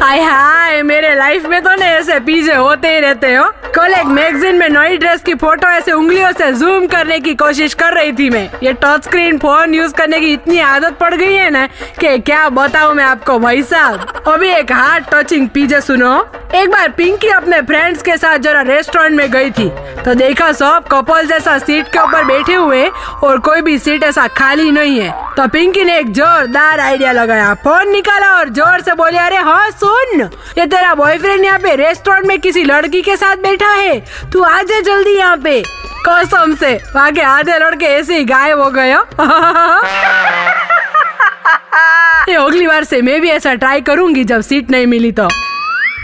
हाय हाय, मेरे लाइफ में तो नहीं ऐसे पीजे होते ही रहते हो। कल एक मैगजीन में नई ड्रेस की फ़ोटो ऐसे उंगलियों से जूम करने की कोशिश कर रही थी मैं। ये टच स्क्रीन फ़ोन यूज़ करने की इतनी आदत पड़ गई है ना कि क्या बताऊँ मैं आपको भाई साहब। अभी एक हार्ट टचिंग पीजे सुनो। एक बार पिंकी अपने फ्रेंड्स के साथ जरा रेस्टोरेंट में गई थी। तो देखा सब कपल जैसा सीट के ऊपर बैठे हुए और कोई भी सीट ऐसा खाली नहीं है। तो पिंकी ने एक जोरदार आइडिया लगाया। फ़ोन निकाला और ज़ोर से बोले अरे हाँ सुन ये तेरा बॉयफ्रेंड यहाँ पे रेस्टोरेंट में किसी लड़की के साथ बैठा है। तू आ जा जल्दी यहाँ पे। कसम से वहाँ के आधे लड़के ऐसे ही गायब हो गए हो। ये अगली बार से मैं भी ऐसा ट्राई करूँगी जब सीट नहीं मिली तो।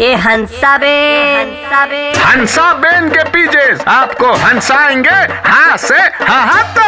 ए हंसा बे हंसा बे हंसा बेन के पीजे आपको हंसाएँगे हाँ से हाँ तक